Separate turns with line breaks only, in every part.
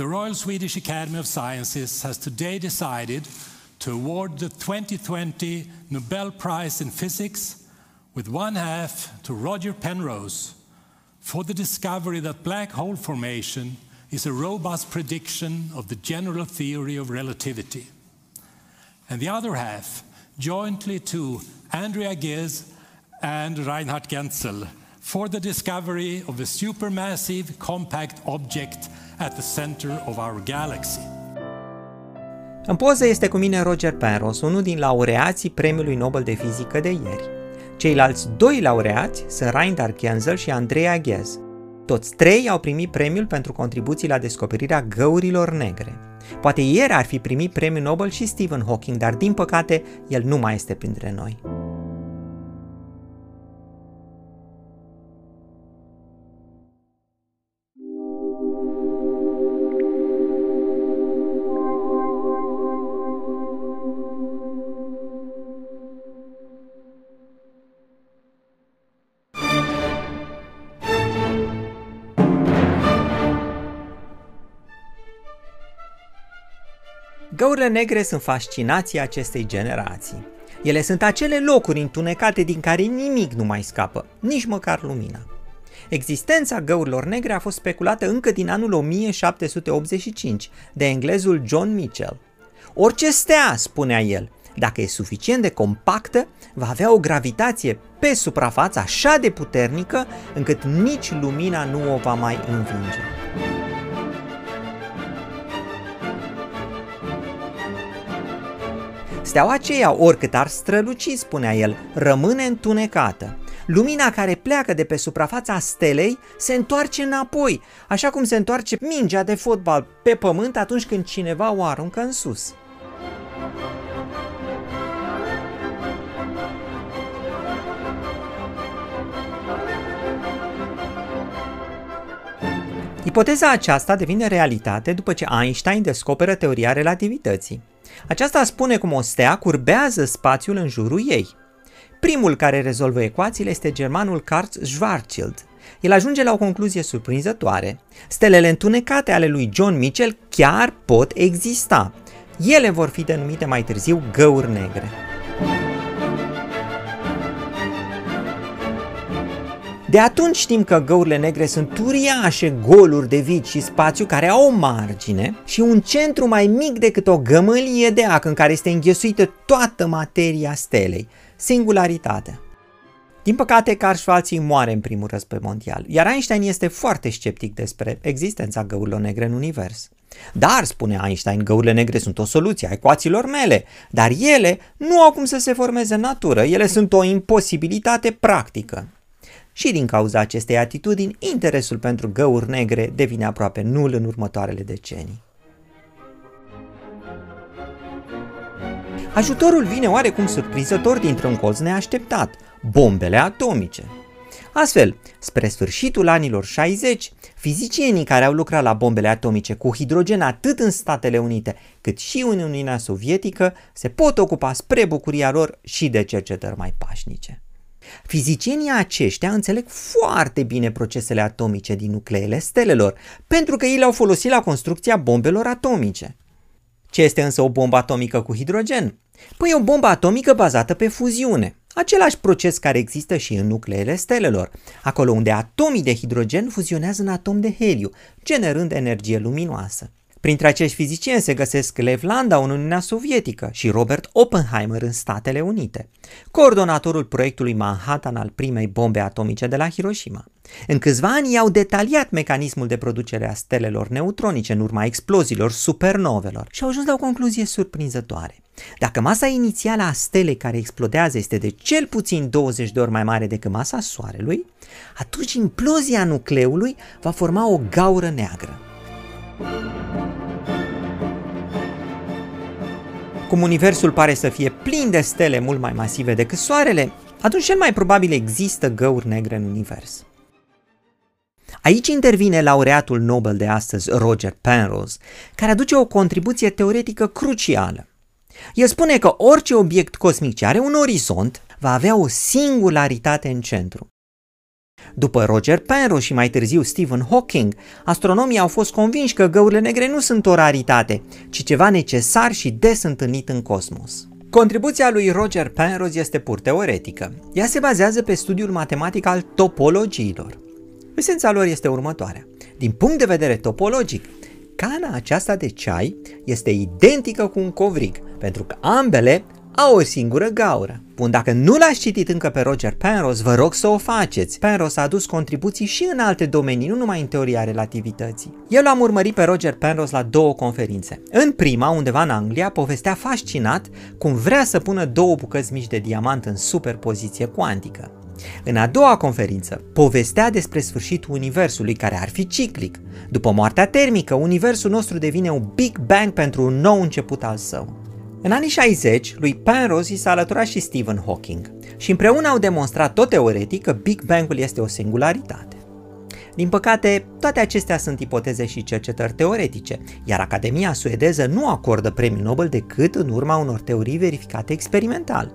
The Royal Swedish Academy of Sciences has today decided to award the 2020 Nobel Prize in Physics with one half to Roger Penrose for the discovery that black hole formation is a robust prediction of the general theory of relativity. And the other half, jointly to Andrea Ghez and Reinhard Genzel, for the discovery of a supermassive compact object at the center of our galaxy.
În poză este cu mine Roger Penrose, unul din laureații Premiului Nobel de Fizică de ieri. Ceilalți doi laureați sunt Reinhard Genzel și Andrea Ghez. Toți trei au primit premiul pentru contribuții la descoperirea găurilor negre. Poate ieri ar fi primit premiul Nobel și Stephen Hawking, dar din păcate el nu mai este printre noi. Găurile negre sunt fascinația acestei generații. Ele sunt acele locuri întunecate din care nimic nu mai scapă, nici măcar lumina. Existența găurilor negre a fost speculată încă din anul 1785 de englezul John Mitchell. Orice stea, spunea el, dacă e suficient de compactă, va avea o gravitație pe suprafață așa de puternică încât nici lumina nu o va mai învinge. Steaua aceea, oricât ar străluci, spunea el, rămâne întunecată. Lumina care pleacă de pe suprafața stelei se întoarce înapoi, așa cum se întoarce mingea de fotbal pe pământ atunci când cineva o aruncă în sus. Ipoteza aceasta devine realitate după ce Einstein descoperă teoria relativității. Aceasta spune cum o stea curbează spațiul în jurul ei. Primul care rezolvă ecuațiile este germanul Karl Schwarzschild. El ajunge la o concluzie surprinzătoare. Stelele întunecate ale lui John Mitchell chiar pot exista. Ele vor fi denumite mai târziu găuri negre. De atunci știm că găurile negre sunt uriașe goluri de vid și spațiu care au o margine și un centru mai mic decât o gămălie de ac în care este înghesuită toată materia stelei, singularitatea. Din păcate, Carl Schwarzenegger moare în primul război mondial, iar Einstein este foarte sceptic despre existența găurilor negre în univers. Dar, spune Einstein, găurile negre sunt o soluție a ecuațiilor mele, dar ele nu au cum să se formeze în natură, ele sunt o imposibilitate practică. Și din cauza acestei atitudini, interesul pentru găuri negre devine aproape nul în următoarele decenii. Ajutorul vine oarecum surprinzător dintr-un colț neașteptat, bombele atomice. Astfel, spre sfârșitul anilor 60, fizicienii care au lucrat la bombele atomice cu hidrogen atât în Statele Unite cât și în Uniunea Sovietică se pot ocupa spre bucuria lor și de cercetări mai pașnice. Fizicienii aceștia înțeleg foarte bine procesele atomice din nucleele stelelor, pentru că ei le-au folosit la construcția bombelor atomice. Ce este însă o bombă atomică cu hidrogen? Păi o bombă atomică bazată pe fuziune, același proces care există și în nucleele stelelor, acolo unde atomii de hidrogen fuzionează în atom de heliu, generând energie luminoasă. Printre acești fizicieni se găsesc Lev Landau în Uniunea Sovietică și Robert Oppenheimer în Statele Unite, coordonatorul proiectului Manhattan al primei bombe atomice de la Hiroshima. În câțiva ani i-au detaliat mecanismul de producere a stelelor neutronice în urma exploziilor supernovelor și au ajuns la o concluzie surprinzătoare. Dacă masa inițială a stelei care explodează este de cel puțin 20 de ori mai mare decât masa Soarelui, atunci implozia nucleului va forma o gaură neagră. Cum universul pare să fie plin de stele mult mai masive decât Soarele, atunci cel mai probabil există găuri negre în univers. Aici intervine laureatul Nobel de astăzi, Roger Penrose, care aduce o contribuție teoretică crucială. El spune că orice obiect cosmic ce are un orizont va avea o singularitate în centru. După Roger Penrose și mai târziu Stephen Hawking, astronomii au fost convinși că găurile negre nu sunt o raritate, ci ceva necesar și des întâlnit în cosmos. Contribuția lui Roger Penrose este pur teoretică. Ea se bazează pe studiul matematic al topologiilor. Esența lor este următoarea. Din punct de vedere topologic, cana aceasta de ceai este identică cu un covrig, pentru că ambele au o singură gaură. Bun, dacă nu l-ați citit încă pe Roger Penrose, vă rog să o faceți. Penrose a adus contribuții și în alte domenii, nu numai în teoria relativității. Eu l-am urmărit pe Roger Penrose la două conferințe. În prima, undeva în Anglia, povestea fascinat cum vrea să pună două bucăți mici de diamant în superpoziție cuantică. În a doua conferință, povestea despre sfârșitul Universului care ar fi ciclic. După moartea termică, Universul nostru devine un Big Bang pentru un nou început al său. În anii 60, lui Penrose i s-a alăturat și Stephen Hawking și împreună au demonstrat tot teoretic că Big Bang-ul este o singularitate. Din păcate, toate acestea sunt ipoteze și cercetări teoretice, iar Academia suedeză nu acordă premiul Nobel decât în urma unor teorii verificate experimental.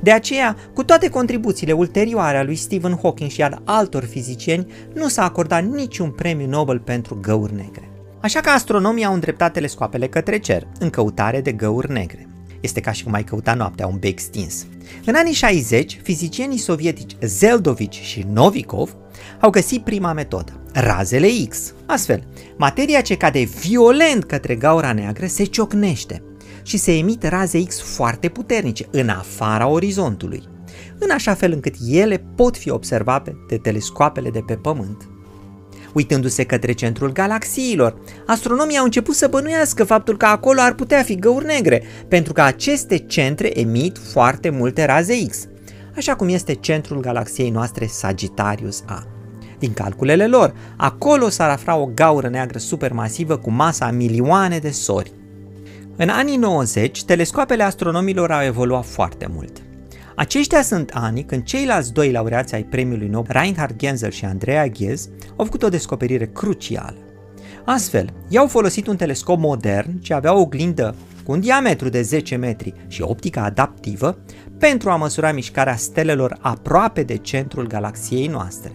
De aceea, cu toate contribuțiile ulterioare a lui Stephen Hawking și al altor fizicieni, nu s-a acordat niciun premiu Nobel pentru găuri negre. Așa că astronomii au îndreptat telescoapele către cer, în căutare de găuri negre. Este ca și cum ai căuta noaptea un bec stins. În anii 60, fizicienii sovietici Zeldovici și Novikov au găsit prima metodă, razele X. Astfel, materia ce cade violent către gaura neagră se ciocnește și se emit raze X foarte puternice în afara orizontului, în așa fel încât ele pot fi observate de telescoapele de pe Pământ. Uitându-se către centrul galaxiilor, astronomii au început să bănuiască faptul că acolo ar putea fi găuri negre, pentru că aceste centre emit foarte multe raze X, așa cum este centrul galaxiei noastre Sagittarius A. Din calculele lor, acolo s-ar afla o gaură neagră supermasivă cu masa a milioane de sori. În anii 90, telescoapele astronomilor au evoluat foarte mult. Aceștia sunt anii când ceilalți doi laureați ai premiului Nobel, Reinhard Genzel și Andrea Ghez, au făcut o descoperire crucială. Astfel, i-au folosit un telescop modern ce avea o oglindă cu un diametru de 10 metri și optică adaptivă pentru a măsura mișcarea stelelor aproape de centrul galaxiei noastre.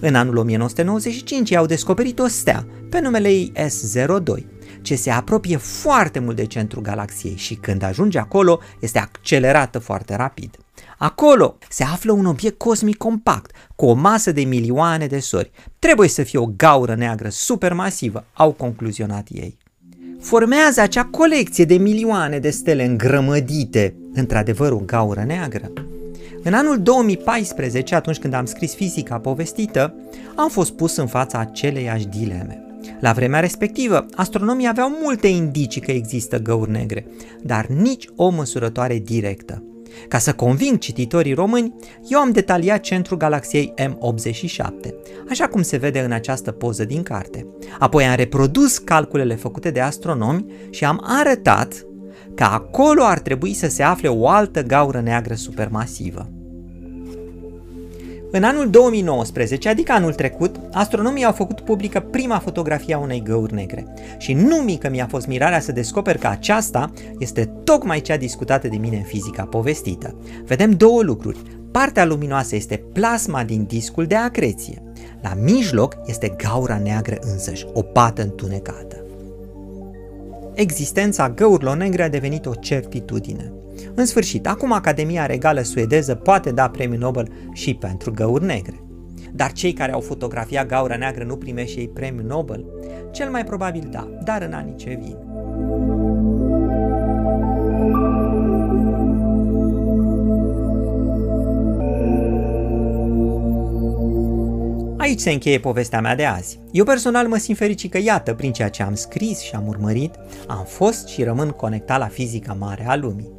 În anul 1995 i-au descoperit o stea pe numele ei S02, ce se apropie foarte mult de centrul galaxiei și când ajunge acolo este accelerată foarte rapid. Acolo se află un obiect cosmic compact, cu o masă de milioane de sori. Trebuie să fie o gaură neagră supermasivă, au concluzionat ei. Formează acea colecție de milioane de stele îngrămădite, într-adevăr o gaură neagră. În anul 2014, atunci când am scris fizica povestită, am fost pus în fața aceleiași dileme. La vremea respectivă, astronomii aveau multe indicii că există găuri negre, dar nici o măsurătoare directă. Ca să conving cititorii români, eu am detaliat centrul galaxiei M87, așa cum se vede în această poză din carte. Apoi am reprodus calculele făcute de astronomi și am arătat că acolo ar trebui să se afle o altă gaură neagră supermasivă. În anul 2019, adică anul trecut, astronomii au făcut publică prima fotografie a unei găuri negre. Și nu mică mi-a fost mirarea să descoper că aceasta este tocmai cea discutată de mine în fizica povestită. Vedem două lucruri. Partea luminoasă este plasma din discul de acreție. La mijloc este gaura neagră însăși, o pată întunecată. Existența găurilor negre a devenit o certitudine. În sfârșit, acum Academia Regală Suedeză poate da premiul Nobel și pentru găuri negre. Dar cei care au fotografiat gaura neagră nu primește și ei premiul Nobel? Cel mai probabil da, dar în anii ce vin. Aici se încheie povestea mea de azi. Eu personal mă simt fericit că iată, prin ceea ce am scris și am urmărit, am fost și rămân conectat la fizica mare a lumii.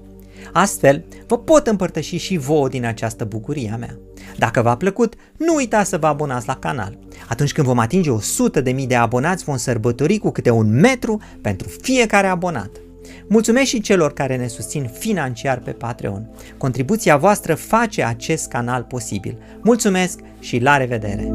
Astfel, vă pot împărtăși și vouă din această bucurie a mea. Dacă v-a plăcut, nu uitați să vă abonați la canal. Atunci când vom atinge 100.000 de, de abonați, vom sărbători cu câte un metru pentru fiecare abonat. Mulțumesc și celor care ne susțin financiar pe Patreon. Contribuția voastră face acest canal posibil. Mulțumesc și la revedere!